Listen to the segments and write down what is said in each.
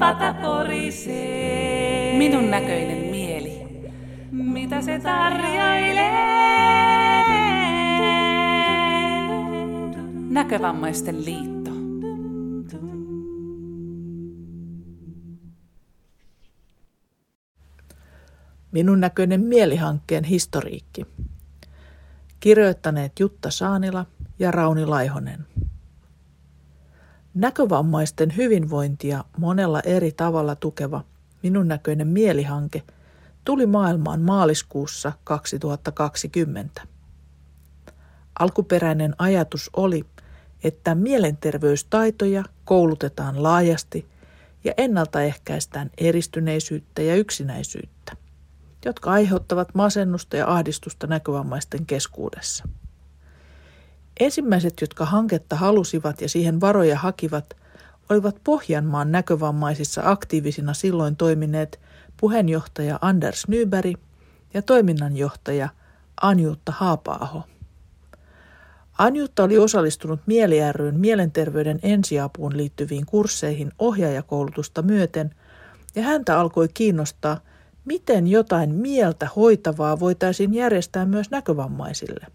pata porisee. Minun näköinen mieli. Mitä se tarjoilee? Näkövammaisten liitto. Minun näköinen mielihankkeen historiikki. Kirjoittaneet Jutta Saanila ja Rauni Laihonen. Näkövammaisten hyvinvointia monella eri tavalla tukeva Minun näköinen mielihanke tuli maailmaan maaliskuussa 2020. Alkuperäinen ajatus oli, että mielenterveystaitoja koulutetaan laajasti ja ennaltaehkäistään eristyneisyyttä ja yksinäisyyttä, jotka aiheuttavat masennusta ja ahdistusta näkövammaisten keskuudessa. Ensimmäiset, jotka hanketta halusivat ja siihen varoja hakivat, olivat Pohjanmaan näkövammaisissa aktiivisina silloin toimineet puheenjohtaja Anders Nyberg ja toiminnanjohtaja Anjuutta Haapaaho. Anjutta oli osallistunut Mieli mielenterveyden ensiapuun liittyviin kursseihin ohjaajakoulutusta myöten, ja häntä alkoi kiinnostaa, miten jotain mieltä hoitavaa voitaisiin järjestää myös näkövammaisille.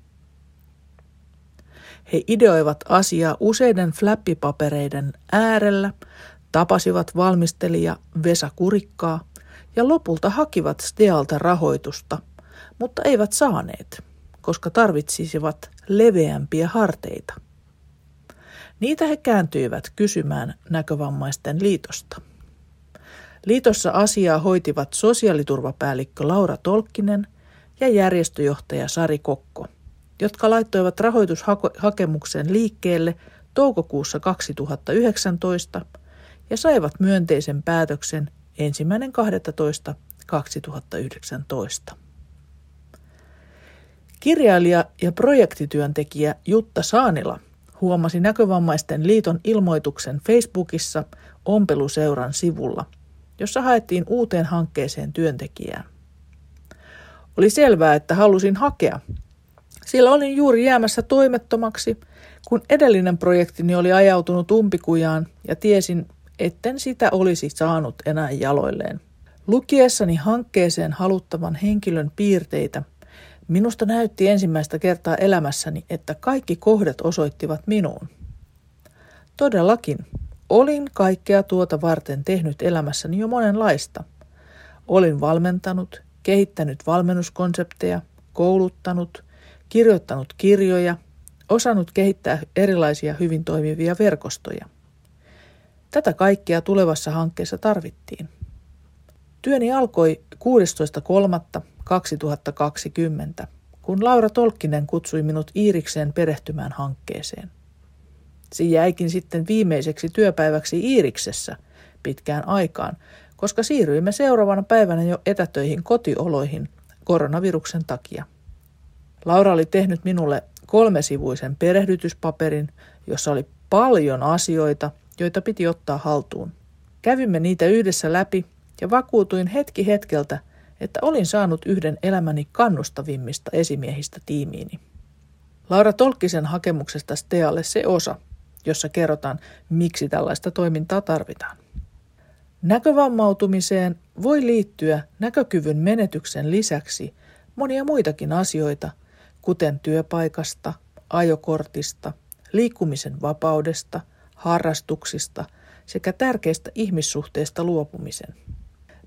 He ideoivat asiaa useiden flappipapereiden äärellä, tapasivat valmistelija Vesa Kurikkaa ja lopulta hakivat Stealta rahoitusta, mutta eivät saaneet, koska tarvitsisivat leveämpiä harteita. Niitä he kääntyivät kysymään näkövammaisten liitosta. Liitossa asiaa hoitivat sosiaaliturvapäällikkö Laura Tolkkinen ja järjestöjohtaja Sari Kokko, jotka laittoivat rahoitushakemuksen liikkeelle toukokuussa 2019 ja saivat myönteisen päätöksen ensimmäinen 12. 2019. Kirjailija ja projektityöntekijä Jutta Saanila huomasi Näkövammaisten liiton ilmoituksen Facebookissa ompeluseuran sivulla, jossa haettiin uuteen hankkeeseen työntekijää. Oli selvää, että halusin hakea, sillä olin juuri jäämässä toimettomaksi, kun edellinen projektini oli ajautunut umpikujaan ja tiesin, etten sitä olisi saanut enää jaloilleen. Lukiessani hankkeeseen haluttavan henkilön piirteitä – Minusta näytti ensimmäistä kertaa elämässäni, että kaikki kohdat osoittivat minuun. Todellakin, olin kaikkea tuota varten tehnyt elämässäni jo monenlaista. Olin valmentanut, kehittänyt valmennuskonsepteja, kouluttanut, kirjoittanut kirjoja, osannut kehittää erilaisia hyvin toimivia verkostoja. Tätä kaikkea tulevassa hankkeessa tarvittiin. Työni alkoi 16.3. 2020, kun Laura Tolkkinen kutsui minut Iirikseen perehtymään hankkeeseen. Se jäikin sitten viimeiseksi työpäiväksi Iiriksessä pitkään aikaan, koska siirryimme seuraavana päivänä jo etätöihin kotioloihin koronaviruksen takia. Laura oli tehnyt minulle kolmesivuisen perehdytyspaperin, jossa oli paljon asioita, joita piti ottaa haltuun. Kävimme niitä yhdessä läpi ja vakuutuin hetki hetkeltä, että olin saanut yhden elämäni kannustavimmista esimiehistä tiimiini. Laura Tolkkisen hakemuksesta Stealle se osa, jossa kerrotaan, miksi tällaista toimintaa tarvitaan. Näkövammautumiseen voi liittyä näkökyvyn menetyksen lisäksi monia muitakin asioita, kuten työpaikasta, ajokortista, liikkumisen vapaudesta, harrastuksista sekä tärkeistä ihmissuhteista luopumisen.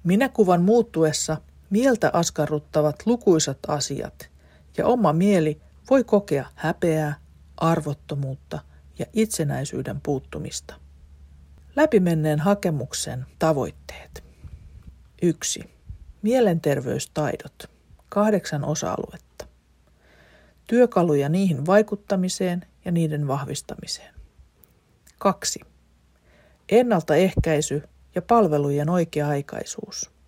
Minäkuvan muuttuessa Mieltä askarruttavat lukuisat asiat ja oma mieli voi kokea häpeää, arvottomuutta ja itsenäisyyden puuttumista. Läpimenneen hakemuksen tavoitteet. 1. Mielenterveystaidot. Kahdeksan osa-aluetta. Työkaluja niihin vaikuttamiseen ja niiden vahvistamiseen. 2. Ennaltaehkäisy ja palvelujen oikea-aikaisuus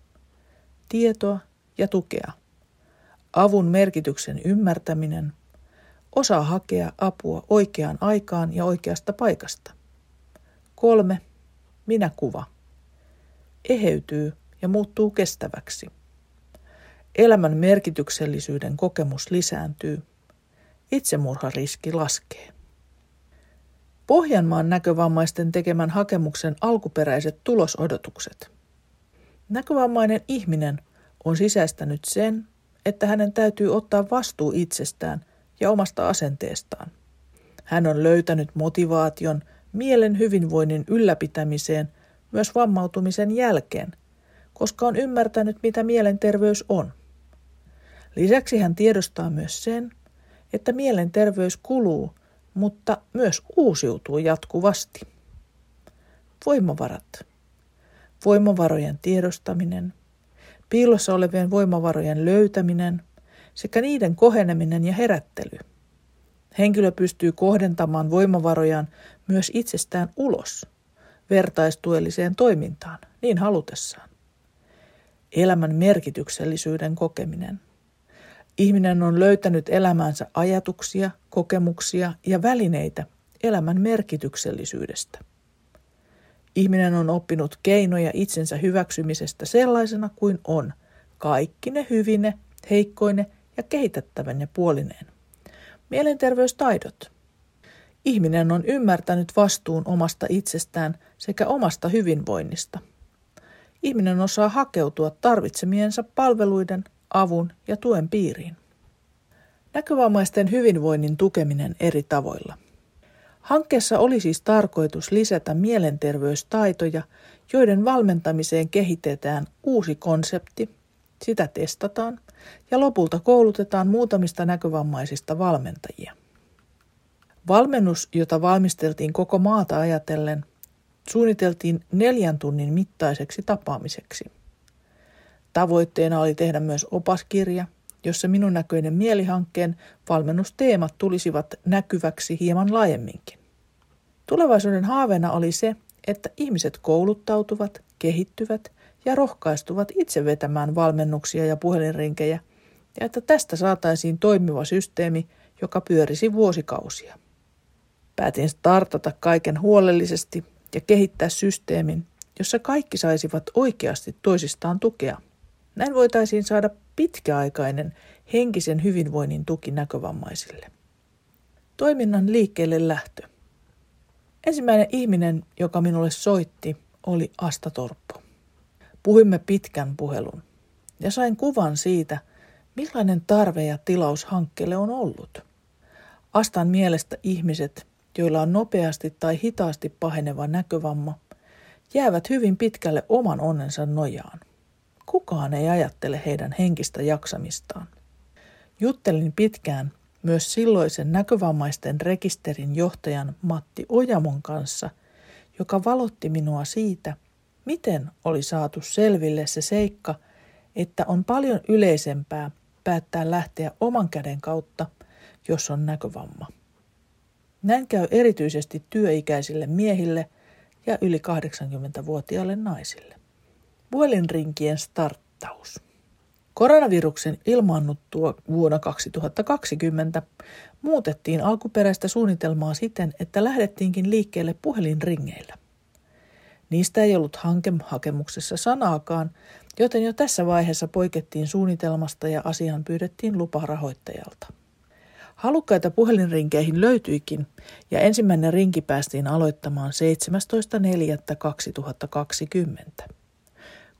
tietoa ja tukea, avun merkityksen ymmärtäminen, osaa hakea apua oikeaan aikaan ja oikeasta paikasta. Kolme. Minä-kuva. Eheytyy ja muuttuu kestäväksi. Elämän merkityksellisyyden kokemus lisääntyy. Itsemurhariski laskee. Pohjanmaan näkövammaisten tekemän hakemuksen alkuperäiset tulosodotukset. Näkövammainen ihminen on sisäistänyt sen, että hänen täytyy ottaa vastuu itsestään ja omasta asenteestaan. Hän on löytänyt motivaation mielen hyvinvoinnin ylläpitämiseen myös vammautumisen jälkeen, koska on ymmärtänyt, mitä mielenterveys on. Lisäksi hän tiedostaa myös sen, että mielenterveys kuluu, mutta myös uusiutuu jatkuvasti. Voimavarat. Voimavarojen tiedostaminen, piilossa olevien voimavarojen löytäminen sekä niiden koheneminen ja herättely. Henkilö pystyy kohdentamaan voimavarojaan myös itsestään ulos vertaistuelliseen toimintaan, niin halutessaan. Elämän merkityksellisyyden kokeminen – Ihminen on löytänyt elämäänsä ajatuksia, kokemuksia ja välineitä elämän merkityksellisyydestä. Ihminen on oppinut keinoja itsensä hyväksymisestä sellaisena kuin on, kaikki ne hyvine, heikkoine ja kehitettävänne puolineen. Mielenterveystaidot. Ihminen on ymmärtänyt vastuun omasta itsestään sekä omasta hyvinvoinnista. Ihminen osaa hakeutua tarvitsemiensa palveluiden, avun ja tuen piiriin. Näkövammaisten hyvinvoinnin tukeminen eri tavoilla. Hankkeessa oli siis tarkoitus lisätä mielenterveystaitoja, joiden valmentamiseen kehitetään uusi konsepti, sitä testataan ja lopulta koulutetaan muutamista näkövammaisista valmentajia. Valmennus, jota valmisteltiin koko maata ajatellen, suunniteltiin neljän tunnin mittaiseksi tapaamiseksi – Tavoitteena oli tehdä myös opaskirja, jossa minun näköinen mielihankkeen valmennusteemat tulisivat näkyväksi hieman laajemminkin. Tulevaisuuden haaveena oli se, että ihmiset kouluttautuvat, kehittyvät ja rohkaistuvat itse vetämään valmennuksia ja puhelinrinkejä, ja että tästä saataisiin toimiva systeemi, joka pyörisi vuosikausia. Päätin startata kaiken huolellisesti ja kehittää systeemin, jossa kaikki saisivat oikeasti toisistaan tukea – näin voitaisiin saada pitkäaikainen henkisen hyvinvoinnin tuki näkövammaisille. Toiminnan liikkeelle lähtö. Ensimmäinen ihminen, joka minulle soitti, oli Asta Torppo. Puhuimme pitkän puhelun ja sain kuvan siitä, millainen tarve ja tilaus hankkeelle on ollut. Astan mielestä ihmiset, joilla on nopeasti tai hitaasti paheneva näkövamma, jäävät hyvin pitkälle oman onnensa nojaan. Kukaan ei ajattele heidän henkistä jaksamistaan. Juttelin pitkään myös silloisen näkövammaisten rekisterin johtajan Matti Ojamon kanssa, joka valotti minua siitä, miten oli saatu selville se seikka, että on paljon yleisempää päättää lähteä oman käden kautta, jos on näkövamma. Näin käy erityisesti työikäisille miehille ja yli 80-vuotiaille naisille. Puhelinrinkien starttaus. Koronaviruksen ilmaannuttua vuonna 2020 muutettiin alkuperäistä suunnitelmaa siten, että lähdettiinkin liikkeelle puhelinringeillä. Niistä ei ollut hankehakemuksessa sanaakaan, joten jo tässä vaiheessa poikettiin suunnitelmasta ja asiaan pyydettiin lupa rahoittajalta. Halukkaita puhelinrinkeihin löytyikin ja ensimmäinen rinki päästiin aloittamaan 17.4.2020.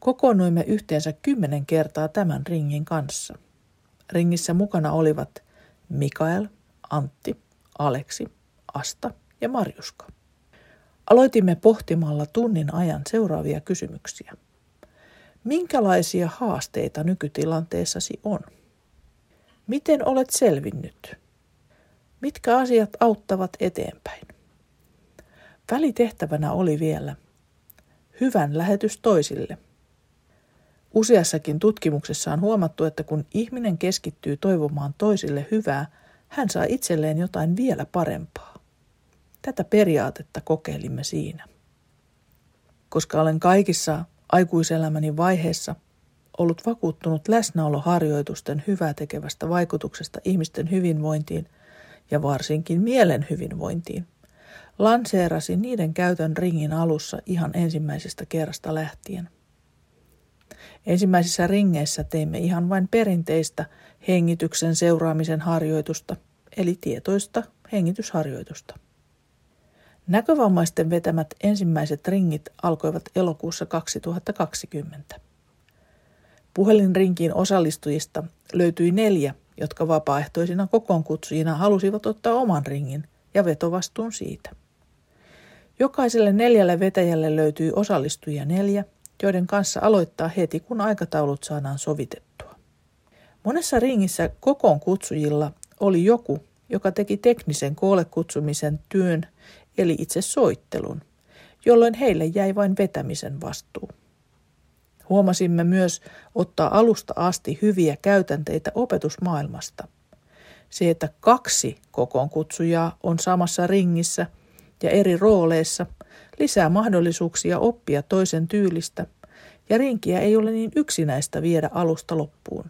Kokoonnuimme yhteensä kymmenen kertaa tämän ringin kanssa. Ringissä mukana olivat Mikael, Antti, Aleksi, Asta ja Marjuska. Aloitimme pohtimalla tunnin ajan seuraavia kysymyksiä. Minkälaisia haasteita nykytilanteessasi on? Miten olet selvinnyt? Mitkä asiat auttavat eteenpäin? Välitehtävänä oli vielä hyvän lähetys toisille – Useassakin tutkimuksessa on huomattu, että kun ihminen keskittyy toivomaan toisille hyvää, hän saa itselleen jotain vielä parempaa. Tätä periaatetta kokeilimme siinä. Koska olen kaikissa aikuiselämäni vaiheissa ollut vakuuttunut läsnäoloharjoitusten hyvää tekevästä vaikutuksesta ihmisten hyvinvointiin ja varsinkin mielen hyvinvointiin, lanseerasin niiden käytön ringin alussa ihan ensimmäisestä kerrasta lähtien – Ensimmäisissä ringeissä teimme ihan vain perinteistä hengityksen seuraamisen harjoitusta, eli tietoista hengitysharjoitusta. Näkövammaisten vetämät ensimmäiset ringit alkoivat elokuussa 2020. Puhelinrinkiin osallistujista löytyi neljä, jotka vapaaehtoisina kokoonkutsujina halusivat ottaa oman ringin ja vetovastuun siitä. Jokaiselle neljälle vetäjälle löytyi osallistujia neljä, joiden kanssa aloittaa heti, kun aikataulut saadaan sovitettua. Monessa ringissä kokoon kutsujilla oli joku, joka teki teknisen koolle kutsumisen työn, eli itse soittelun, jolloin heille jäi vain vetämisen vastuu. Huomasimme myös ottaa alusta asti hyviä käytänteitä opetusmaailmasta. Se, että kaksi kokoonkutsujaa on samassa ringissä ja eri rooleissa, lisää mahdollisuuksia oppia toisen tyylistä ja rinkiä ei ole niin yksinäistä viedä alusta loppuun.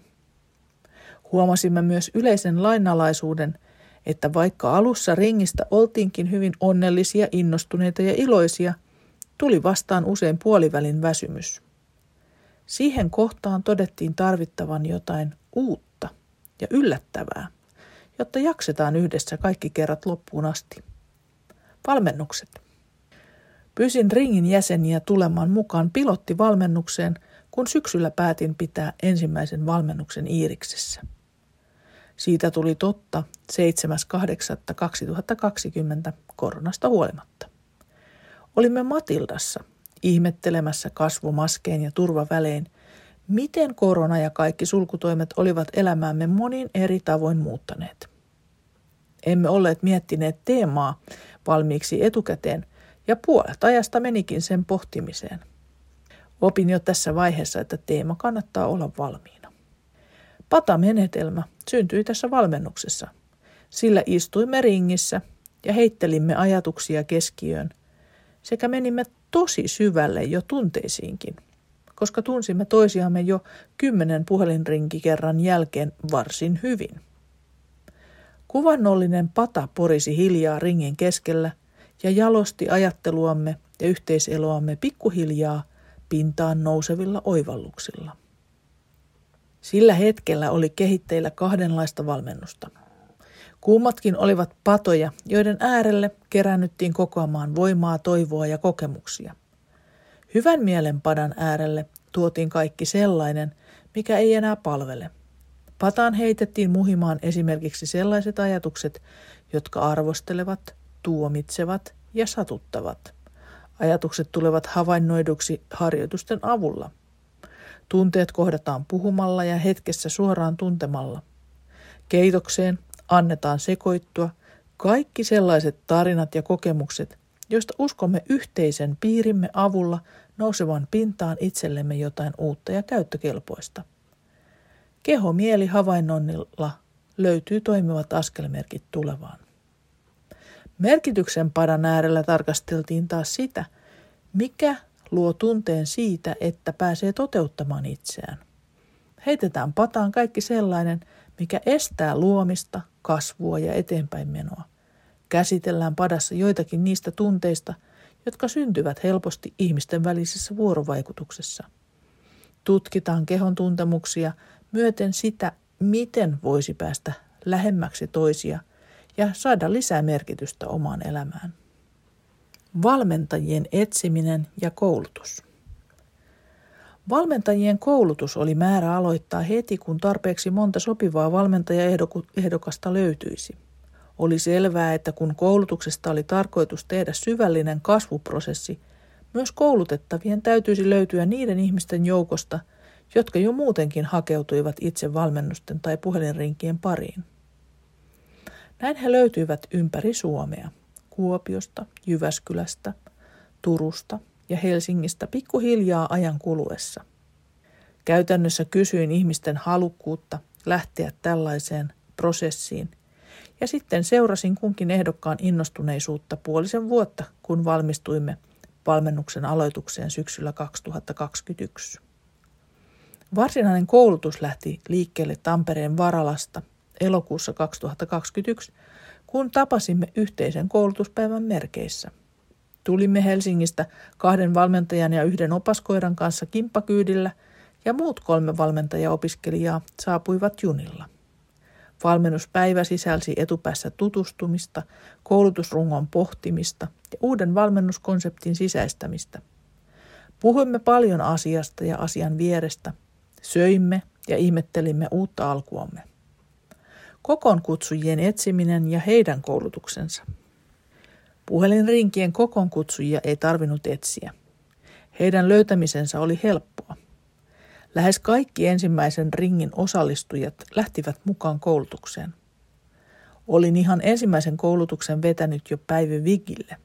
Huomasimme myös yleisen lainalaisuuden, että vaikka alussa ringistä oltiinkin hyvin onnellisia, innostuneita ja iloisia, tuli vastaan usein puolivälin väsymys. Siihen kohtaan todettiin tarvittavan jotain uutta ja yllättävää, jotta jaksetaan yhdessä kaikki kerrat loppuun asti. Valmennukset. Pyysin ringin jäseniä tulemaan mukaan pilottivalmennukseen, kun syksyllä päätin pitää ensimmäisen valmennuksen Iiriksessä. Siitä tuli totta 7.8.2020 koronasta huolimatta. Olimme Matildassa ihmettelemässä kasvomaskeen ja turvavälein, miten korona ja kaikki sulkutoimet olivat elämäämme monin eri tavoin muuttaneet. Emme olleet miettineet teemaa valmiiksi etukäteen, ja puolet ajasta menikin sen pohtimiseen. Opin jo tässä vaiheessa, että teema kannattaa olla valmiina. Pata-menetelmä syntyi tässä valmennuksessa. Sillä istuimme ringissä ja heittelimme ajatuksia keskiöön sekä menimme tosi syvälle jo tunteisiinkin, koska tunsimme toisiamme jo kymmenen puhelinrinki kerran jälkeen varsin hyvin. Kuvannollinen pata porisi hiljaa ringin keskellä ja jalosti ajatteluamme ja yhteiseloamme pikkuhiljaa pintaan nousevilla oivalluksilla. Sillä hetkellä oli kehitteillä kahdenlaista valmennusta. Kummatkin olivat patoja, joiden äärelle kerännyttiin kokoamaan voimaa, toivoa ja kokemuksia. Hyvän mielen padan äärelle tuotiin kaikki sellainen, mikä ei enää palvele. Pataan heitettiin muhimaan esimerkiksi sellaiset ajatukset, jotka arvostelevat, tuomitsevat ja satuttavat. Ajatukset tulevat havainnoiduksi harjoitusten avulla. Tunteet kohdataan puhumalla ja hetkessä suoraan tuntemalla. Keitokseen annetaan sekoittua kaikki sellaiset tarinat ja kokemukset, joista uskomme yhteisen piirimme avulla nousevan pintaan itsellemme jotain uutta ja käyttökelpoista. Keho-mieli havainnoinnilla löytyy toimivat askelmerkit tulevaan. Merkityksen padan äärellä tarkasteltiin taas sitä, mikä luo tunteen siitä, että pääsee toteuttamaan itseään. Heitetään pataan kaikki sellainen, mikä estää luomista, kasvua ja eteenpäin menoa. Käsitellään padassa joitakin niistä tunteista, jotka syntyvät helposti ihmisten välisessä vuorovaikutuksessa. Tutkitaan kehon tuntemuksia myöten sitä, miten voisi päästä lähemmäksi toisia ja saada lisää merkitystä omaan elämään. Valmentajien etsiminen ja koulutus. Valmentajien koulutus oli määrä aloittaa heti, kun tarpeeksi monta sopivaa valmentajaehdokasta löytyisi. Oli selvää, että kun koulutuksesta oli tarkoitus tehdä syvällinen kasvuprosessi, myös koulutettavien täytyisi löytyä niiden ihmisten joukosta, jotka jo muutenkin hakeutuivat itse valmennusten tai puhelinrinkien pariin. Näin he löytyivät ympäri Suomea, Kuopiosta, Jyväskylästä, Turusta – ja Helsingistä pikkuhiljaa ajan kuluessa. Käytännössä kysyin ihmisten halukkuutta lähteä tällaiseen prosessiin ja sitten seurasin kunkin ehdokkaan innostuneisuutta puolisen vuotta, kun valmistuimme valmennuksen aloitukseen syksyllä 2021. Varsinainen koulutus lähti liikkeelle Tampereen Varalasta elokuussa 2021, kun tapasimme yhteisen koulutuspäivän merkeissä – Tulimme Helsingistä kahden valmentajan ja yhden opaskoiran kanssa kimppakyydillä ja muut kolme valmentajaopiskelijaa saapuivat junilla. Valmennuspäivä sisälsi etupäässä tutustumista, koulutusrungon pohtimista ja uuden valmennuskonseptin sisäistämistä. Puhuimme paljon asiasta ja asian vierestä, söimme ja ihmettelimme uutta alkuamme. Kokon kutsujien etsiminen ja heidän koulutuksensa. Puhelinrinkien kokon kutsujia ei tarvinnut etsiä. Heidän löytämisensä oli helppoa. Lähes kaikki ensimmäisen ringin osallistujat lähtivät mukaan koulutukseen. Olin ihan ensimmäisen koulutuksen vetänyt jo Päivi Vigille,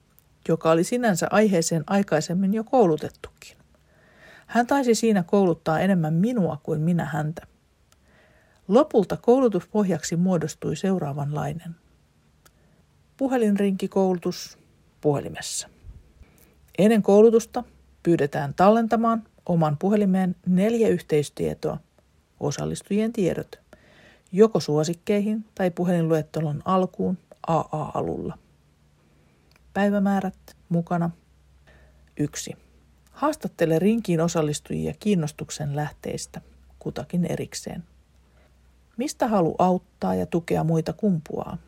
joka oli sinänsä aiheeseen aikaisemmin jo koulutettukin. Hän taisi siinä kouluttaa enemmän minua kuin minä häntä. Lopulta koulutuspohjaksi muodostui seuraavanlainen. Puhelinrinkikoulutus puhelimessa. Ennen koulutusta pyydetään tallentamaan oman puhelimeen neljä yhteistietoa, osallistujien tiedot, joko suosikkeihin tai puhelinluettelon alkuun AA-alulla. Päivämäärät mukana. 1. Haastattele rinkiin osallistujia kiinnostuksen lähteistä, kutakin erikseen. Mistä halu auttaa ja tukea muita kumpuaa?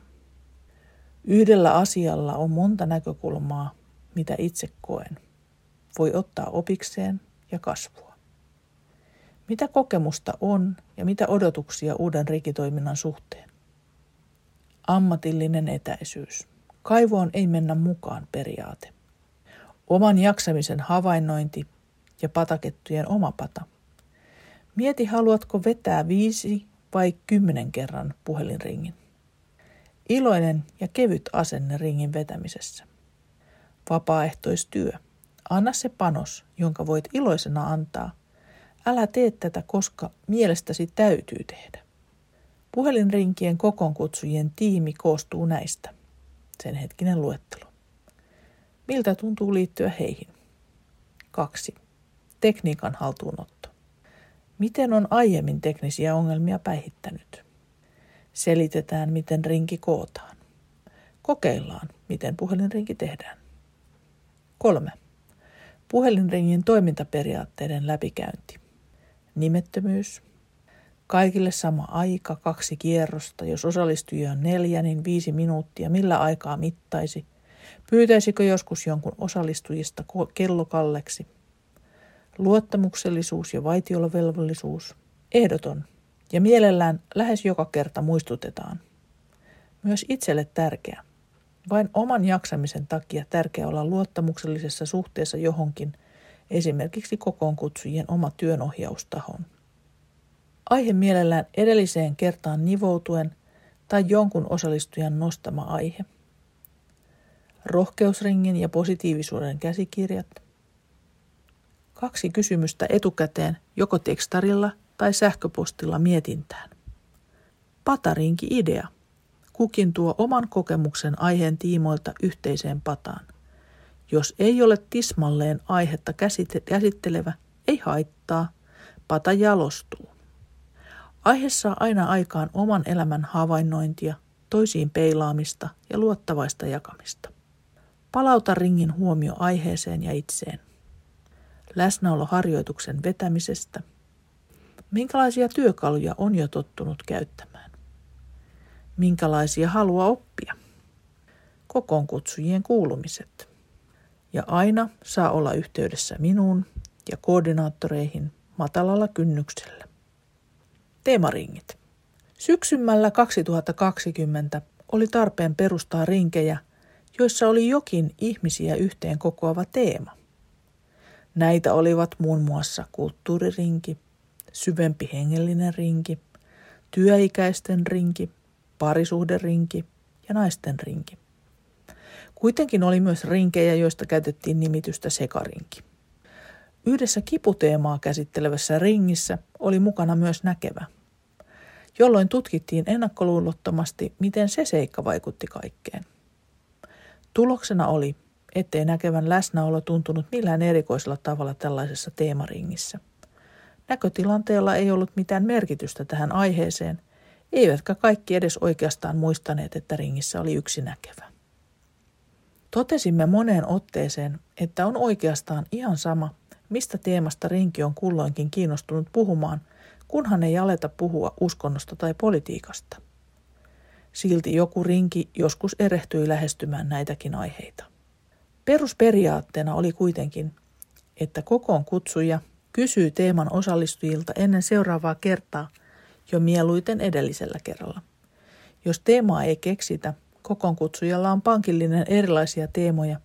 Yhdellä asialla on monta näkökulmaa, mitä itse koen. Voi ottaa opikseen ja kasvua. Mitä kokemusta on ja mitä odotuksia uuden rikitoiminnan suhteen? Ammatillinen etäisyys. Kaivoon ei mennä mukaan periaate. Oman jaksamisen havainnointi ja patakettujen oma pata. Mieti, haluatko vetää viisi vai kymmenen kerran puhelinringin. Iloinen ja kevyt asenne ringin vetämisessä. Vapaaehtoistyö. Anna se panos, jonka voit iloisena antaa. Älä tee tätä, koska mielestäsi täytyy tehdä. Puhelinrinkien kokoonkutsujien tiimi koostuu näistä. Sen hetkinen luettelo. Miltä tuntuu liittyä heihin? 2. Tekniikan haltuunotto. Miten on aiemmin teknisiä ongelmia päihittänyt? Selitetään, miten rinki kootaan. Kokeillaan, miten puhelinrinki tehdään. 3. Puhelinringin toimintaperiaatteiden läpikäynti. Nimettömyys. Kaikille sama aika, kaksi kierrosta. Jos osallistujia on neljä, niin viisi minuuttia. Millä aikaa mittaisi? Pyytäisikö joskus jonkun osallistujista kellokalleksi? Luottamuksellisuus ja vaitiolovelvollisuus. Ehdoton. Ja mielellään lähes joka kerta muistutetaan. Myös itselle tärkeä. Vain oman jaksamisen takia tärkeää olla luottamuksellisessa suhteessa johonkin, esimerkiksi kokoonkutsujien oma työnohjaustahon. Aihe mielellään edelliseen kertaan nivoutuen tai jonkun osallistujan nostama aihe. Rohkeusringin ja positiivisuuden käsikirjat. Kaksi kysymystä etukäteen joko tekstarilla tai sähköpostilla mietintään. Patarinki idea – kukin tuo oman kokemuksen aiheen tiimoilta yhteiseen pataan. Jos ei ole tismalleen aihetta käsittelevä, ei haittaa, pata jalostuu. Aihe saa aina aikaan oman elämän havainnointia, toisiin peilaamista ja luottavaista jakamista. Palauta ringin huomio aiheeseen ja itseen. Läsnäoloharjoituksen vetämisestä. Minkälaisia työkaluja on jo tottunut käyttämään? minkälaisia haluaa oppia. Kokoonkutsujien kuulumiset. Ja aina saa olla yhteydessä minuun ja koordinaattoreihin matalalla kynnyksellä. Teemaringit. Syksymällä 2020 oli tarpeen perustaa rinkejä, joissa oli jokin ihmisiä yhteen kokoava teema. Näitä olivat muun muassa kulttuuririnki, syvempi hengellinen rinki, työikäisten rinki, parisuhderinki ja naisten rinki. Kuitenkin oli myös rinkejä, joista käytettiin nimitystä sekarinki. Yhdessä kiputeemaa käsittelevässä ringissä oli mukana myös näkevä, jolloin tutkittiin ennakkoluulottomasti, miten se seikka vaikutti kaikkeen. Tuloksena oli, ettei näkevän läsnäolo tuntunut millään erikoisella tavalla tällaisessa teemaringissä. Näkötilanteella ei ollut mitään merkitystä tähän aiheeseen, eivätkä kaikki edes oikeastaan muistaneet, että ringissä oli yksi näkevä. Totesimme moneen otteeseen, että on oikeastaan ihan sama, mistä teemasta rinki on kulloinkin kiinnostunut puhumaan, kunhan ei aleta puhua uskonnosta tai politiikasta. Silti joku rinki joskus erehtyi lähestymään näitäkin aiheita. Perusperiaatteena oli kuitenkin, että kokoon kutsuja kysyy teeman osallistujilta ennen seuraavaa kertaa jo mieluiten edellisellä kerralla. Jos teemaa ei keksitä, kokoonkutsujalla on pankillinen erilaisia teemoja,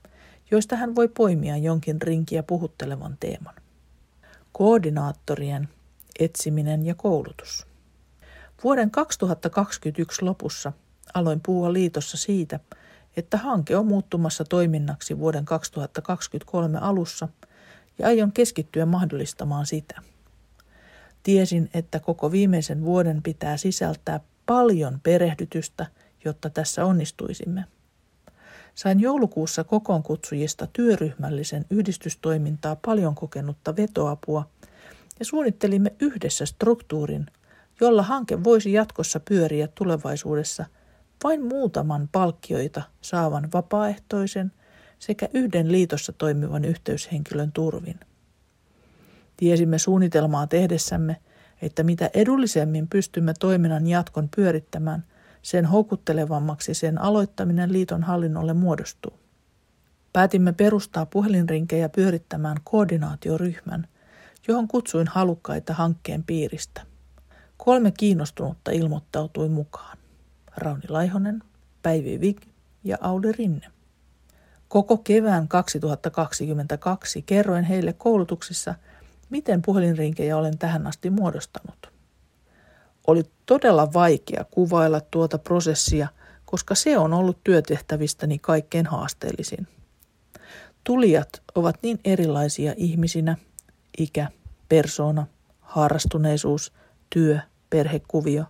joista hän voi poimia jonkin rinkiä puhuttelevan teeman. Koordinaattorien etsiminen ja koulutus. Vuoden 2021 lopussa aloin puhua liitossa siitä, että hanke on muuttumassa toiminnaksi vuoden 2023 alussa ja aion keskittyä mahdollistamaan sitä. Tiesin, että koko viimeisen vuoden pitää sisältää paljon perehdytystä, jotta tässä onnistuisimme. Sain joulukuussa kokoonkutsujista työryhmällisen yhdistystoimintaa paljon kokenutta vetoapua ja suunnittelimme yhdessä struktuurin, jolla hanke voisi jatkossa pyöriä tulevaisuudessa vain muutaman palkkioita saavan vapaaehtoisen sekä yhden liitossa toimivan yhteyshenkilön turvin. Tiesimme suunnitelmaa tehdessämme, että mitä edullisemmin pystymme toiminnan jatkon pyörittämään, sen houkuttelevammaksi sen aloittaminen liiton hallinnolle muodostuu. Päätimme perustaa puhelinrinkejä pyörittämään koordinaatioryhmän, johon kutsuin halukkaita hankkeen piiristä. Kolme kiinnostunutta ilmoittautui mukaan. Rauni Laihonen, Päivi Vig ja Auli Rinne. Koko kevään 2022 kerroin heille koulutuksissa, miten puhelinrinkejä olen tähän asti muodostanut. Oli todella vaikea kuvailla tuota prosessia, koska se on ollut työtehtävistäni kaikkein haasteellisin. Tulijat ovat niin erilaisia ihmisinä, ikä, persoona, harrastuneisuus, työ, perhekuvio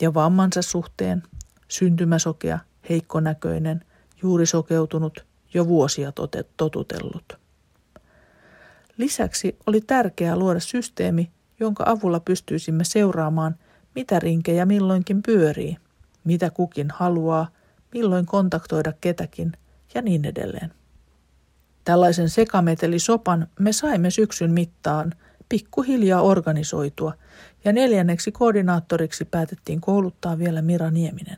ja vammansa suhteen, syntymäsokea, heikkonäköinen, juuri sokeutunut, jo vuosia totutellut. Lisäksi oli tärkeää luoda systeemi, jonka avulla pystyisimme seuraamaan, mitä rinkejä milloinkin pyörii, mitä kukin haluaa, milloin kontaktoida ketäkin ja niin edelleen. Tällaisen sekametelisopan me saimme syksyn mittaan pikkuhiljaa organisoitua ja neljänneksi koordinaattoriksi päätettiin kouluttaa vielä Mira Nieminen.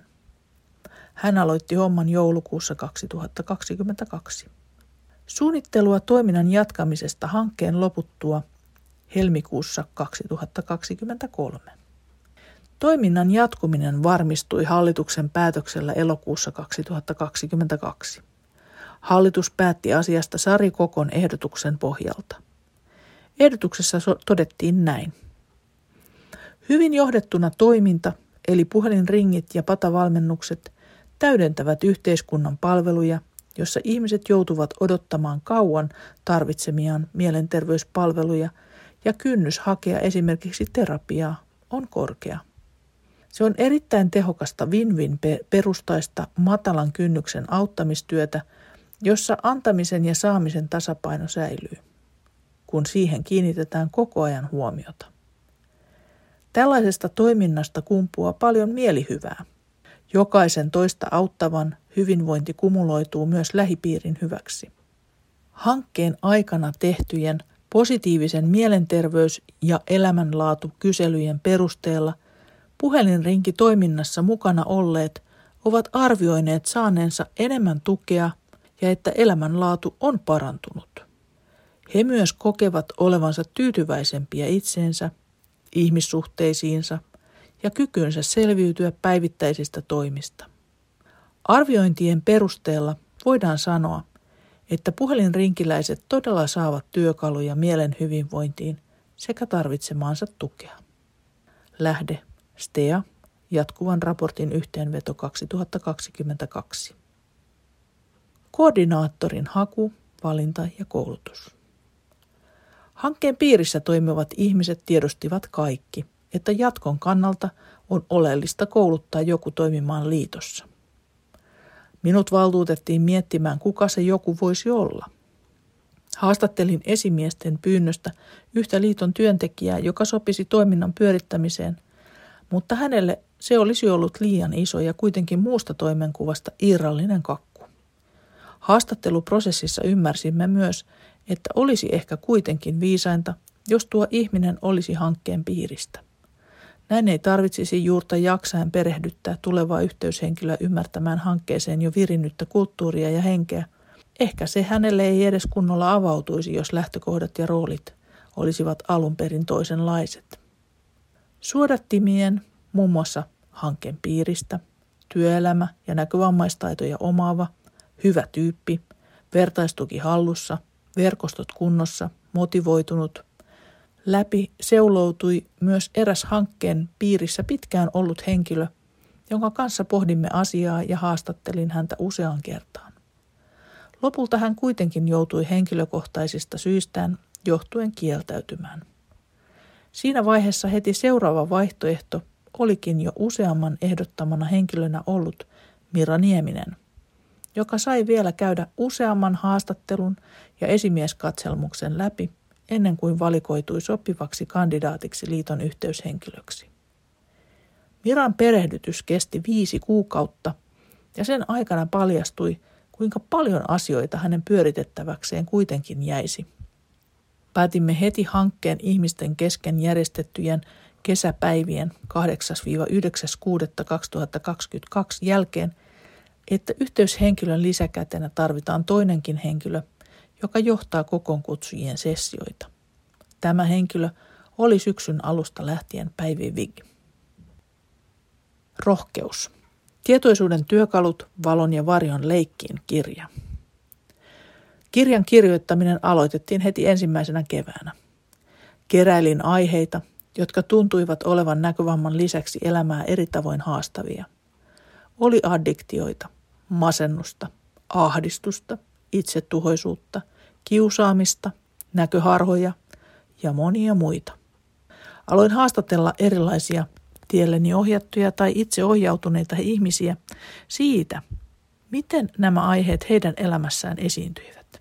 Hän aloitti homman joulukuussa 2022. Suunnittelua toiminnan jatkamisesta hankkeen loputtua helmikuussa 2023. Toiminnan jatkuminen varmistui hallituksen päätöksellä elokuussa 2022. Hallitus päätti asiasta Sari Kokon ehdotuksen pohjalta. Ehdotuksessa todettiin näin. Hyvin johdettuna toiminta, eli puhelinringit ja patavalmennukset, täydentävät yhteiskunnan palveluja, jossa ihmiset joutuvat odottamaan kauan tarvitsemiaan mielenterveyspalveluja ja kynnys hakea esimerkiksi terapiaa on korkea. Se on erittäin tehokasta win-win perustaista matalan kynnyksen auttamistyötä, jossa antamisen ja saamisen tasapaino säilyy, kun siihen kiinnitetään koko ajan huomiota. Tällaisesta toiminnasta kumpuaa paljon mielihyvää. Jokaisen toista auttavan hyvinvointi kumuloituu myös lähipiirin hyväksi. Hankkeen aikana tehtyjen positiivisen mielenterveys- ja elämänlaatukyselyjen perusteella puhelinrinki toiminnassa mukana olleet ovat arvioineet saaneensa enemmän tukea ja että elämänlaatu on parantunut. He myös kokevat olevansa tyytyväisempiä itseensä, ihmissuhteisiinsa ja kykynsä selviytyä päivittäisistä toimista. Arviointien perusteella voidaan sanoa, että puhelinrinkiläiset todella saavat työkaluja mielen hyvinvointiin sekä tarvitsemaansa tukea. Lähde STEA, jatkuvan raportin yhteenveto 2022. Koordinaattorin haku, valinta ja koulutus. Hankkeen piirissä toimivat ihmiset tiedostivat kaikki, että jatkon kannalta on oleellista kouluttaa joku toimimaan liitossa. Minut valtuutettiin miettimään, kuka se joku voisi olla. Haastattelin esimiesten pyynnöstä yhtä liiton työntekijää, joka sopisi toiminnan pyörittämiseen, mutta hänelle se olisi ollut liian iso ja kuitenkin muusta toimenkuvasta irrallinen kakku. Haastatteluprosessissa ymmärsimme myös, että olisi ehkä kuitenkin viisainta, jos tuo ihminen olisi hankkeen piiristä. Näin ei tarvitsisi juurta jaksaen perehdyttää tulevaa yhteyshenkilöä ymmärtämään hankkeeseen jo virinnyttä kulttuuria ja henkeä. Ehkä se hänelle ei edes kunnolla avautuisi, jos lähtökohdat ja roolit olisivat alun perin toisenlaiset. Suodattimien, muun muassa hankkeen piiristä, työelämä- ja näkövammaistaitoja omaava, hyvä tyyppi, vertaistuki hallussa, verkostot kunnossa, motivoitunut. Läpi seuloutui myös eräs hankkeen piirissä pitkään ollut henkilö, jonka kanssa pohdimme asiaa ja haastattelin häntä useaan kertaan. Lopulta hän kuitenkin joutui henkilökohtaisista syistään johtuen kieltäytymään. Siinä vaiheessa heti seuraava vaihtoehto olikin jo useamman ehdottamana henkilönä ollut Mira Nieminen, joka sai vielä käydä useamman haastattelun ja esimieskatselmuksen läpi ennen kuin valikoitui sopivaksi kandidaatiksi liiton yhteyshenkilöksi. Miran perehdytys kesti viisi kuukautta ja sen aikana paljastui, kuinka paljon asioita hänen pyöritettäväkseen kuitenkin jäisi. Päätimme heti hankkeen ihmisten kesken järjestettyjen kesäpäivien 8-9.6.2022 jälkeen, että yhteyshenkilön lisäkätenä tarvitaan toinenkin henkilö, joka johtaa kokoonkutsujien sessioita. Tämä henkilö oli syksyn alusta lähtien Päivi Vig. Rohkeus. Tietoisuuden työkalut valon ja varjon leikkiin kirja. Kirjan kirjoittaminen aloitettiin heti ensimmäisenä keväänä. Keräilin aiheita, jotka tuntuivat olevan näkövamman lisäksi elämää eri tavoin haastavia. Oli addiktioita, masennusta, ahdistusta, itsetuhoisuutta, kiusaamista, näköharhoja ja monia muita. Aloin haastatella erilaisia tielleni ohjattuja tai itse ohjautuneita ihmisiä siitä, miten nämä aiheet heidän elämässään esiintyivät.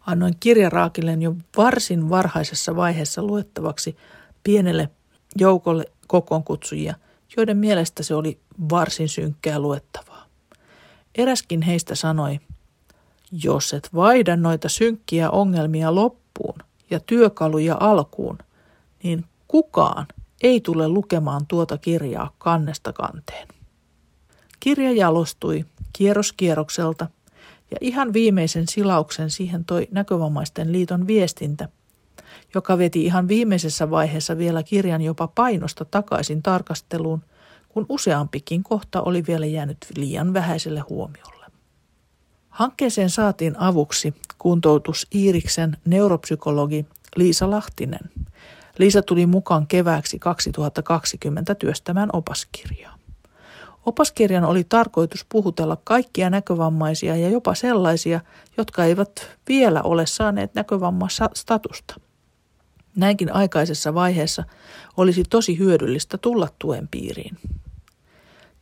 Annoin kirjaraakilleen jo varsin varhaisessa vaiheessa luettavaksi pienelle joukolle kokoonkutsujia, joiden mielestä se oli varsin synkkää luettavaa. Eräskin heistä sanoi, jos et vaihda noita synkkiä ongelmia loppuun ja työkaluja alkuun, niin kukaan ei tule lukemaan tuota kirjaa kannesta kanteen. Kirja jalostui kierros kierrokselta ja ihan viimeisen silauksen siihen toi Näkövammaisten liiton viestintä – joka veti ihan viimeisessä vaiheessa vielä kirjan jopa painosta takaisin tarkasteluun, kun useampikin kohta oli vielä jäänyt liian vähäiselle huomiolle. Hankkeeseen saatiin avuksi kuntoutus Iiriksen neuropsykologi Liisa Lahtinen. Liisa tuli mukaan kevääksi 2020 työstämään opaskirjaa. Opaskirjan oli tarkoitus puhutella kaikkia näkövammaisia ja jopa sellaisia, jotka eivät vielä ole saaneet näkövammastatusta. Näinkin aikaisessa vaiheessa olisi tosi hyödyllistä tulla tuen piiriin.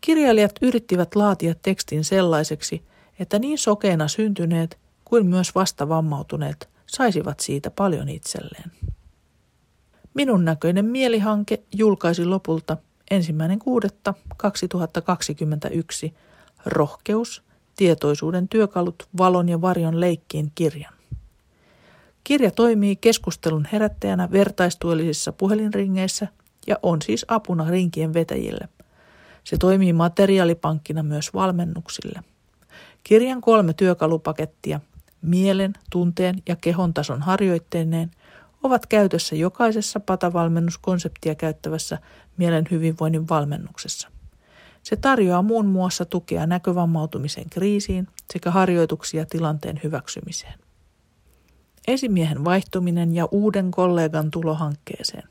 Kirjailijat yrittivät laatia tekstin sellaiseksi, että niin sokeena syntyneet kuin myös vasta vammautuneet saisivat siitä paljon itselleen. Minun näköinen mielihanke julkaisi lopulta ensimmäinen kuudetta 2021 Rohkeus, tietoisuuden työkalut valon ja varjon leikkiin kirjan. Kirja toimii keskustelun herättäjänä vertaistuellisissa puhelinringeissä ja on siis apuna rinkien vetäjille. Se toimii materiaalipankkina myös valmennuksille. Kirjan kolme työkalupakettia, mielen, tunteen ja kehon tason harjoitteineen, ovat käytössä jokaisessa patavalmennuskonseptia käyttävässä mielen hyvinvoinnin valmennuksessa. Se tarjoaa muun muassa tukea näkövammautumisen kriisiin sekä harjoituksia tilanteen hyväksymiseen esimiehen vaihtuminen ja uuden kollegan tulo hankkeeseen.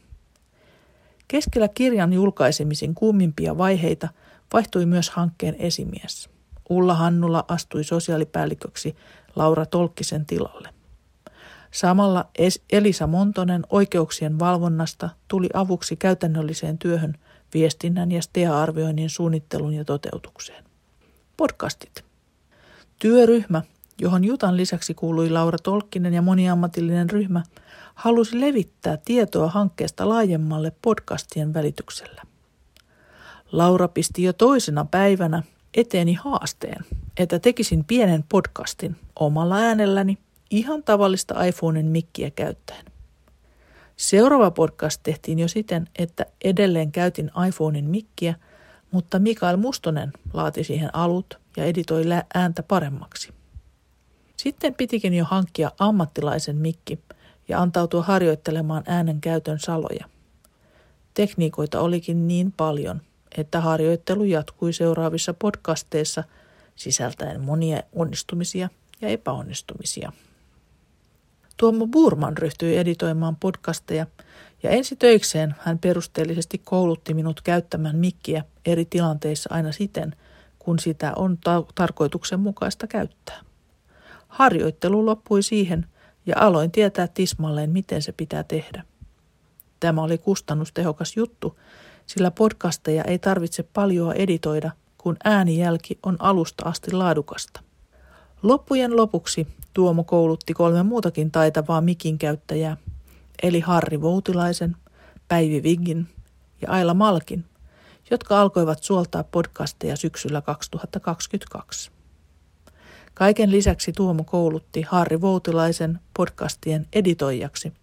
Keskellä kirjan julkaisemisen kuumimpia vaiheita vaihtui myös hankkeen esimies. Ulla Hannula astui sosiaalipäälliköksi Laura Tolkkisen tilalle. Samalla Elisa Montonen oikeuksien valvonnasta tuli avuksi käytännölliseen työhön viestinnän ja STEA-arvioinnin suunnittelun ja toteutukseen. Podcastit. Työryhmä, johon Jutan lisäksi kuului Laura Tolkkinen ja moniammatillinen ryhmä, halusi levittää tietoa hankkeesta laajemmalle podcastien välityksellä. Laura pisti jo toisena päivänä eteeni haasteen, että tekisin pienen podcastin omalla äänelläni ihan tavallista iPhoneen mikkiä käyttäen. Seuraava podcast tehtiin jo siten, että edelleen käytin iPhonein mikkiä, mutta Mikael Mustonen laati siihen alut ja editoi ääntä paremmaksi. Sitten pitikin jo hankkia ammattilaisen mikki ja antautua harjoittelemaan äänen käytön saloja. Tekniikoita olikin niin paljon, että harjoittelu jatkui seuraavissa podcasteissa sisältäen monia onnistumisia ja epäonnistumisia. Tuomo Burman ryhtyi editoimaan podcasteja ja ensi töikseen hän perusteellisesti koulutti minut käyttämään mikkiä eri tilanteissa aina siten, kun sitä on ta- tarkoituksenmukaista käyttää. Harjoittelu loppui siihen ja aloin tietää tismalleen, miten se pitää tehdä. Tämä oli kustannustehokas juttu, sillä podcasteja ei tarvitse paljoa editoida, kun äänijälki on alusta asti laadukasta. Loppujen lopuksi Tuomo koulutti kolme muutakin taitavaa mikin käyttäjää, eli Harri Voutilaisen, Päivi Viggin ja Aila Malkin, jotka alkoivat suoltaa podcasteja syksyllä 2022. Kaiken lisäksi Tuomo koulutti Harri Voutilaisen podcastien editoijaksi,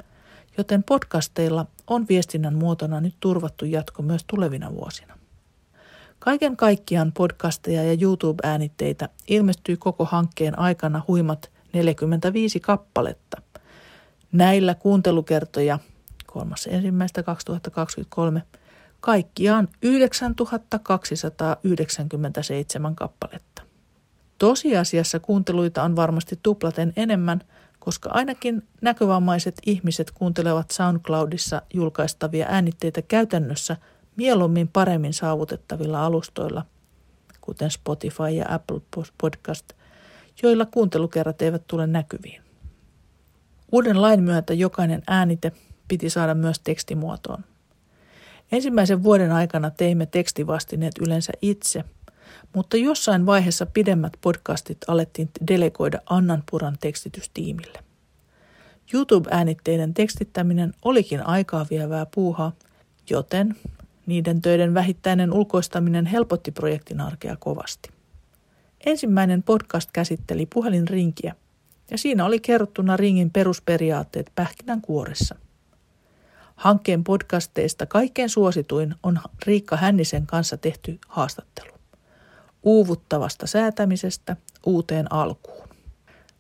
joten podcasteilla on viestinnän muotona nyt turvattu jatko myös tulevina vuosina. Kaiken kaikkiaan podcasteja ja YouTube-äänitteitä ilmestyy koko hankkeen aikana huimat 45 kappaletta. Näillä kuuntelukertoja 3.1.2023 kaikkiaan 9297 kappaletta. Tosiasiassa kuunteluita on varmasti tuplaten enemmän, koska ainakin näkövammaiset ihmiset kuuntelevat SoundCloudissa julkaistavia äänitteitä käytännössä mieluummin paremmin saavutettavilla alustoilla, kuten Spotify ja Apple Podcast, joilla kuuntelukerrat eivät tule näkyviin. Uuden lain myötä jokainen äänite piti saada myös tekstimuotoon. Ensimmäisen vuoden aikana teimme tekstivastineet yleensä itse, mutta jossain vaiheessa pidemmät podcastit alettiin delegoida Annan Puran tekstitystiimille. YouTube-äänitteiden tekstittäminen olikin aikaa vievää puuhaa, joten niiden töiden vähittäinen ulkoistaminen helpotti projektin arkea kovasti. Ensimmäinen podcast käsitteli puhelinrinkiä, ja siinä oli kerrottuna ringin perusperiaatteet pähkinän kuoressa. Hankkeen podcasteista kaikkein suosituin on Riikka Hännisen kanssa tehty haastattelu. Uuvuttavasta säätämisestä uuteen alkuun.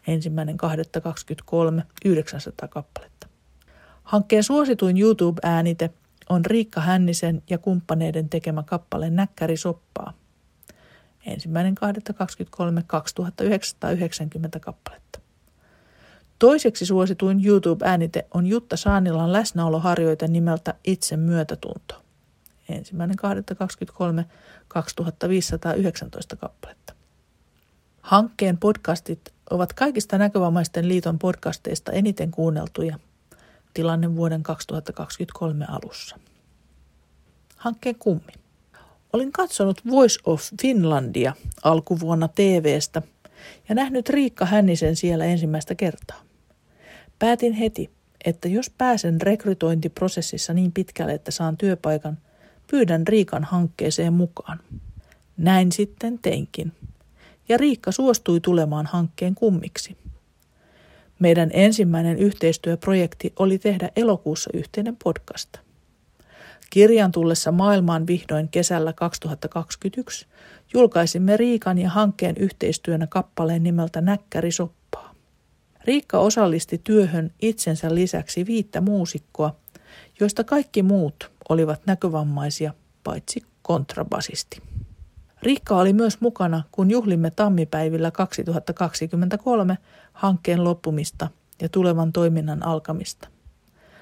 Ensimmäinen 2.23, 900 kappaletta. Hankkeen suosituin YouTube-äänite on Riikka Hännisen ja kumppaneiden tekemä kappale Näkkäri soppaa – ensimmäinen 2.23 2990 kappaletta. Toiseksi suosituin YouTube-äänite on Jutta Saanilan läsnäoloharjoite nimeltä Itse myötätunto. Ensimmäinen 2.23 2519 kappaletta. Hankkeen podcastit ovat kaikista näkövammaisten liiton podcasteista eniten kuunneltuja. Tilanne vuoden 2023 alussa. Hankkeen kummi. Olin katsonut Voice of Finlandia alkuvuonna TVstä ja nähnyt Riikka Hännisen siellä ensimmäistä kertaa. Päätin heti, että jos pääsen rekrytointiprosessissa niin pitkälle, että saan työpaikan, pyydän Riikan hankkeeseen mukaan. Näin sitten teinkin. Ja Riikka suostui tulemaan hankkeen kummiksi. Meidän ensimmäinen yhteistyöprojekti oli tehdä elokuussa yhteinen podcast. Kirjan tullessa maailmaan vihdoin kesällä 2021 julkaisimme Riikan ja hankkeen yhteistyönä kappaleen nimeltä Näkkäri soppaa. Riikka osallisti työhön itsensä lisäksi viittä muusikkoa, joista kaikki muut olivat näkövammaisia, paitsi kontrabasisti. Riikka oli myös mukana, kun juhlimme tammipäivillä 2023 hankkeen loppumista ja tulevan toiminnan alkamista.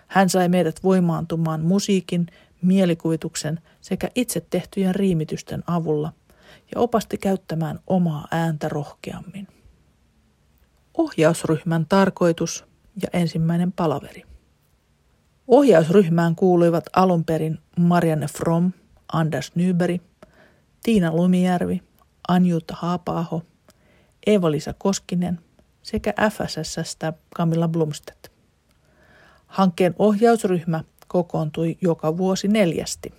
Hän sai meidät voimaantumaan musiikin mielikuvituksen sekä itse tehtyjen riimitysten avulla ja opasti käyttämään omaa ääntä rohkeammin. Ohjausryhmän tarkoitus ja ensimmäinen palaveri. Ohjausryhmään kuuluivat alun perin Marianne From, Anders Nyberg, Tiina Lumijärvi, Anjuta Haapaaho, Eeva-Lisa Koskinen sekä FSSstä Camilla Blomstedt. Hankkeen ohjausryhmä kokoontui joka vuosi neljästi.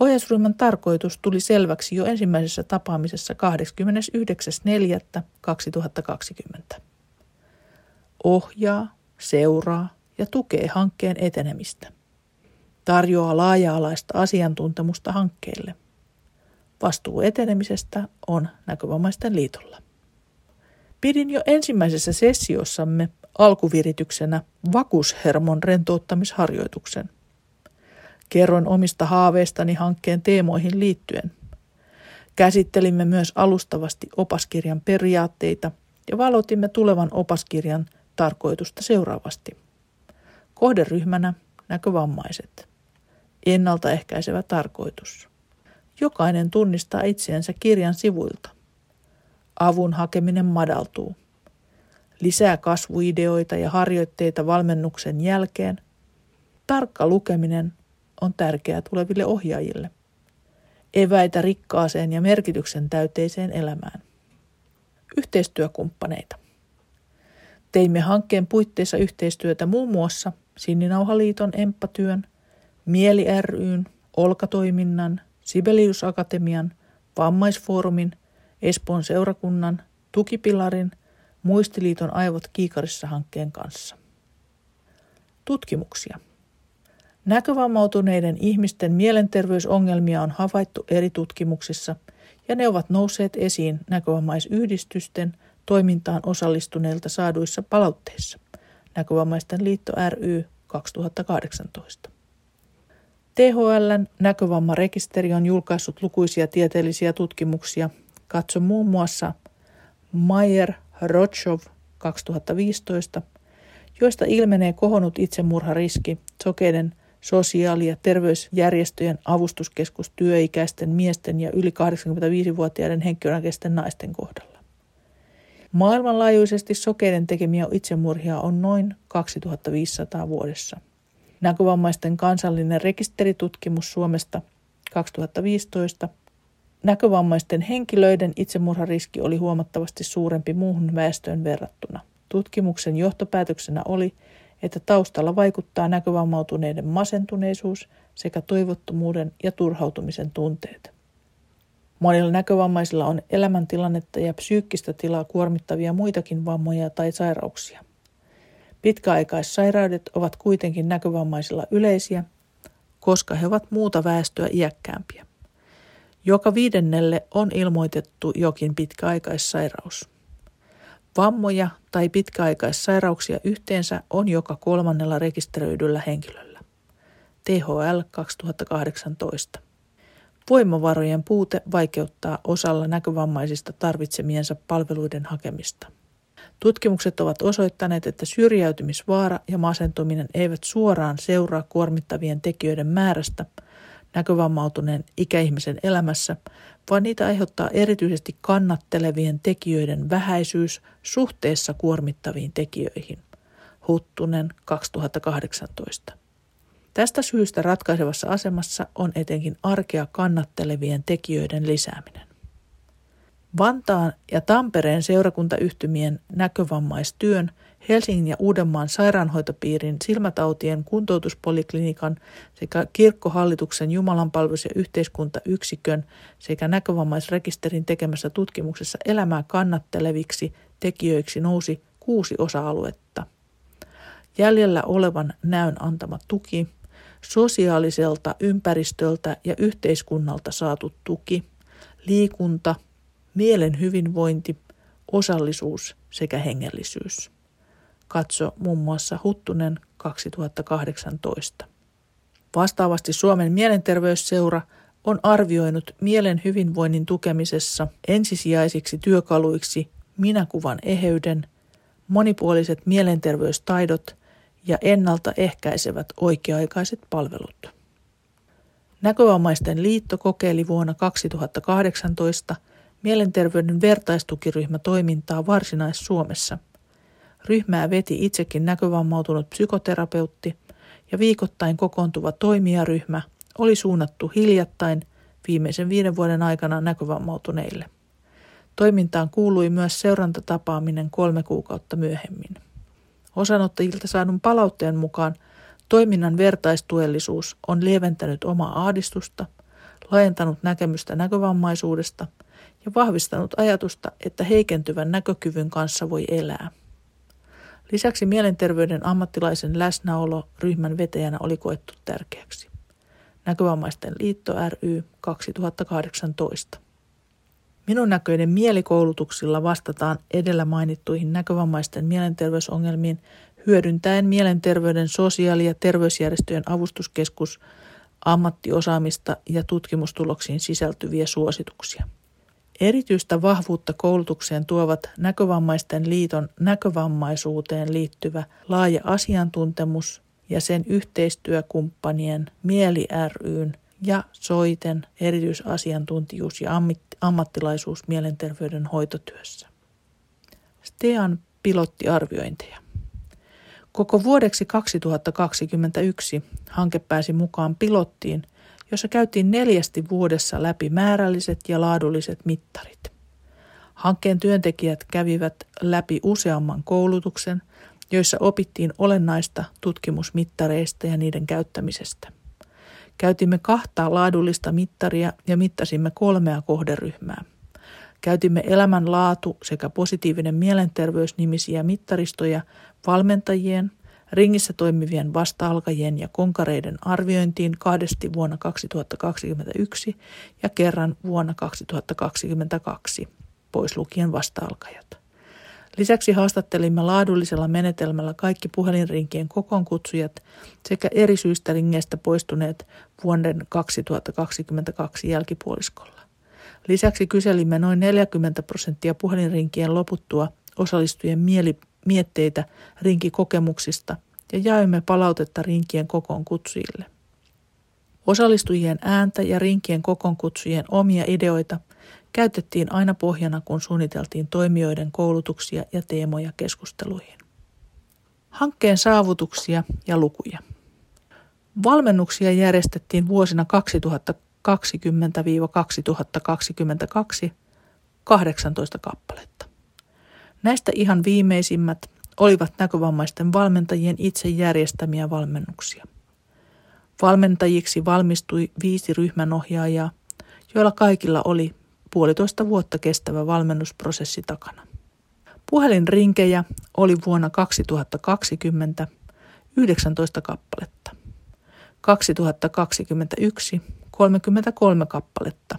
Ohjausryhmän tarkoitus tuli selväksi jo ensimmäisessä tapaamisessa 29.4.2020. Ohjaa, seuraa ja tukee hankkeen etenemistä. Tarjoaa laaja-alaista asiantuntemusta hankkeelle. Vastuu etenemisestä on Näkövammaisten liitolla. Pidin jo ensimmäisessä sessiossamme alkuvirityksenä vakushermon rentouttamisharjoituksen. Kerroin omista haaveistani hankkeen teemoihin liittyen. Käsittelimme myös alustavasti opaskirjan periaatteita ja valotimme tulevan opaskirjan tarkoitusta seuraavasti. Kohderyhmänä näkövammaiset. Ennaltaehkäisevä tarkoitus. Jokainen tunnistaa itseänsä kirjan sivuilta. Avun hakeminen madaltuu. Lisää kasvuideoita ja harjoitteita valmennuksen jälkeen. Tarkka lukeminen on tärkeää tuleville ohjaajille. Eväitä rikkaaseen ja merkityksen täyteiseen elämään. Yhteistyökumppaneita. Teimme hankkeen puitteissa yhteistyötä muun muassa Sininauhaliiton Emppatyön, Mieli ryn, Olkatoiminnan, Sibelius Akatemian, Vammaisfoorumin, Espoon seurakunnan, Tukipilarin, Muistiliiton Aivot kiikarissa hankkeen kanssa. Tutkimuksia. Näkövammautuneiden ihmisten mielenterveysongelmia on havaittu eri tutkimuksissa ja ne ovat nousseet esiin näkövammaisyhdistysten toimintaan osallistuneilta saaduissa palautteissa. Näkövammaisten liitto ry 2018. THLn näkövammarekisteri on julkaissut lukuisia tieteellisiä tutkimuksia. Katso muun muassa Mayer Rotchov 2015, joista ilmenee kohonnut itsemurhariski sokeiden sosiaali- ja terveysjärjestöjen avustuskeskus työikäisten miesten ja yli 85-vuotiaiden henkilökäisten naisten kohdalla. Maailmanlaajuisesti sokeiden tekemiä itsemurhia on noin 2500 vuodessa. Näkövammaisten kansallinen rekisteritutkimus Suomesta 2015 Näkövammaisten henkilöiden itsemurhariski oli huomattavasti suurempi muuhun väestöön verrattuna. Tutkimuksen johtopäätöksenä oli, että taustalla vaikuttaa näkövammautuneiden masentuneisuus sekä toivottomuuden ja turhautumisen tunteet. Monilla näkövammaisilla on elämäntilannetta ja psyykkistä tilaa kuormittavia muitakin vammoja tai sairauksia. Pitkäaikaissairaudet ovat kuitenkin näkövammaisilla yleisiä, koska he ovat muuta väestöä iäkkäämpiä. Joka viidennelle on ilmoitettu jokin pitkäaikaissairaus. Vammoja tai pitkäaikaissairauksia yhteensä on joka kolmannella rekisteröidyllä henkilöllä. THL 2018. Voimavarojen puute vaikeuttaa osalla näkövammaisista tarvitsemiensa palveluiden hakemista. Tutkimukset ovat osoittaneet, että syrjäytymisvaara ja masentuminen eivät suoraan seuraa kuormittavien tekijöiden määrästä näkövammautuneen ikäihmisen elämässä, vaan niitä aiheuttaa erityisesti kannattelevien tekijöiden vähäisyys suhteessa kuormittaviin tekijöihin. Huttunen 2018. Tästä syystä ratkaisevassa asemassa on etenkin arkea kannattelevien tekijöiden lisääminen. Vantaan ja Tampereen seurakuntayhtymien näkövamaistyön, Helsingin ja Uudenmaan sairaanhoitopiirin silmätautien kuntoutuspoliklinikan sekä kirkkohallituksen Jumalanpalvelus- ja yhteiskuntayksikön sekä näkövammaisrekisterin tekemässä tutkimuksessa elämää kannatteleviksi tekijöiksi nousi kuusi osa-aluetta. Jäljellä olevan näön antama tuki, sosiaaliselta ympäristöltä ja yhteiskunnalta saatu tuki, liikunta – mielen hyvinvointi, osallisuus sekä hengellisyys. Katso muun muassa Huttunen 2018. Vastaavasti Suomen mielenterveysseura on arvioinut mielen hyvinvoinnin tukemisessa ensisijaisiksi työkaluiksi minäkuvan eheyden, monipuoliset mielenterveystaidot ja ennaltaehkäisevät oikea-aikaiset palvelut. Näkövammaisten liitto kokeili vuonna 2018 Mielenterveyden vertaistukiryhmä toimintaa Varsinais-Suomessa. Ryhmää veti itsekin näkövammautunut psykoterapeutti ja viikoittain kokoontuva toimijaryhmä oli suunnattu hiljattain viimeisen viiden vuoden aikana näkövammautuneille. Toimintaan kuului myös seurantatapaaminen kolme kuukautta myöhemmin. Osanottajilta saadun palautteen mukaan toiminnan vertaistuellisuus on lieventänyt omaa ahdistusta, laajentanut näkemystä näkövammaisuudesta – ja vahvistanut ajatusta, että heikentyvän näkökyvyn kanssa voi elää. Lisäksi mielenterveyden ammattilaisen läsnäolo ryhmän vetäjänä oli koettu tärkeäksi. Näkövammaisten liitto ry 2018. Minun näköinen mielikoulutuksilla vastataan edellä mainittuihin näkövammaisten mielenterveysongelmiin hyödyntäen mielenterveyden sosiaali- ja terveysjärjestöjen avustuskeskus ammattiosaamista ja tutkimustuloksiin sisältyviä suosituksia. Erityistä vahvuutta koulutukseen tuovat Näkövammaisten liiton näkövammaisuuteen liittyvä laaja asiantuntemus ja sen yhteistyökumppanien Mieli ryn ja Soiten erityisasiantuntijuus ja ammattilaisuus mielenterveyden hoitotyössä. STEAN pilottiarviointeja. Koko vuodeksi 2021 hanke pääsi mukaan pilottiin, jossa käytiin neljästi vuodessa läpi määrälliset ja laadulliset mittarit. Hankkeen työntekijät kävivät läpi useamman koulutuksen, joissa opittiin olennaista tutkimusmittareista ja niiden käyttämisestä. Käytimme kahta laadullista mittaria ja mittasimme kolmea kohderyhmää. Käytimme elämänlaatu sekä positiivinen mielenterveys nimisiä mittaristoja valmentajien, ringissä toimivien vasta-alkajien ja konkareiden arviointiin kahdesti vuonna 2021 ja kerran vuonna 2022, pois lukien vasta-alkajat. Lisäksi haastattelimme laadullisella menetelmällä kaikki puhelinrinkien kokoonkutsujat sekä eri syistä ringeistä poistuneet vuoden 2022 jälkipuoliskolla. Lisäksi kyselimme noin 40 prosenttia puhelinrinkien loputtua osallistujien mieli, mietteitä rinkikokemuksista ja jaoimme palautetta rinkien kokoonkutsujille. Osallistujien ääntä ja rinkien kokoonkutsujien omia ideoita käytettiin aina pohjana, kun suunniteltiin toimijoiden koulutuksia ja teemoja keskusteluihin. Hankkeen saavutuksia ja lukuja. Valmennuksia järjestettiin vuosina 2020-2022 18 kappaletta. Näistä ihan viimeisimmät olivat näkövammaisten valmentajien itse järjestämiä valmennuksia. Valmentajiksi valmistui viisi ryhmänohjaajaa, joilla kaikilla oli puolitoista vuotta kestävä valmennusprosessi takana. Puhelinrinkejä oli vuonna 2020 19 kappaletta. 2021 33 kappaletta,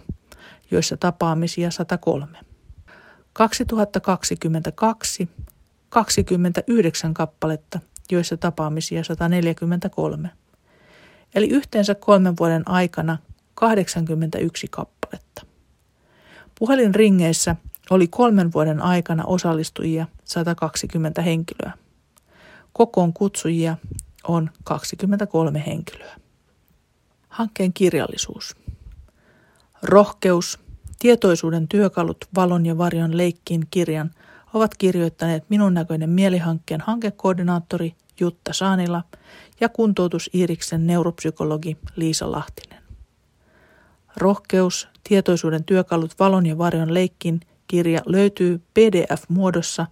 joissa tapaamisia 103. 2022 29 kappaletta, joissa tapaamisia 143. Eli yhteensä kolmen vuoden aikana 81 kappaletta. Puhelinringeissä oli kolmen vuoden aikana osallistujia 120 henkilöä. Kokoon kutsujia on 23 henkilöä. Hankkeen kirjallisuus. Rohkeus, tietoisuuden työkalut valon ja varjon leikkiin kirjan ovat kirjoittaneet minun näköinen mielihankkeen hankekoordinaattori Jutta Saanila ja kuntoutus Iiriksen neuropsykologi Liisa Lahtinen. Rohkeus, tietoisuuden työkalut valon ja varjon leikkin kirja löytyy PDF-muodossa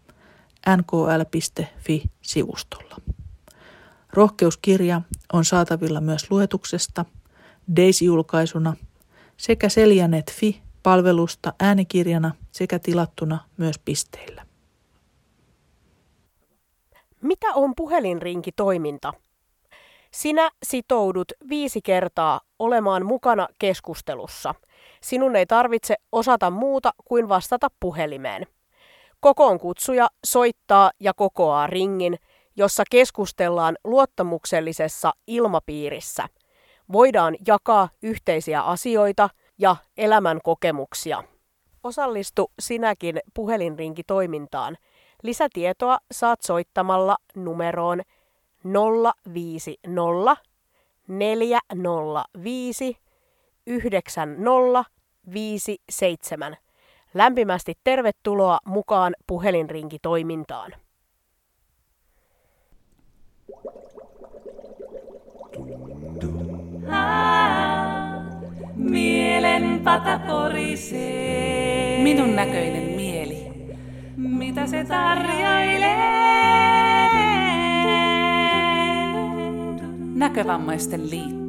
nkl.fi-sivustolla. Rohkeuskirja on saatavilla myös luetuksesta, Daisy-julkaisuna sekä Seljanet.fi-palvelusta äänikirjana sekä tilattuna myös pisteillä. Mitä on puhelinrinkitoiminta? Sinä sitoudut viisi kertaa olemaan mukana keskustelussa. Sinun ei tarvitse osata muuta kuin vastata puhelimeen. Kokoon kutsuja soittaa ja kokoaa ringin, jossa keskustellaan luottamuksellisessa ilmapiirissä. Voidaan jakaa yhteisiä asioita ja elämän kokemuksia. Osallistu sinäkin puhelinrinkitoimintaan. Lisätietoa saat soittamalla numeroon 050 405 9057. Lämpimästi tervetuloa mukaan puhelinrinkitoimintaan. Mielen pata porisee. Minun näköinen mieli. Mitä se tarjoilee? Näkövammaisten liitto.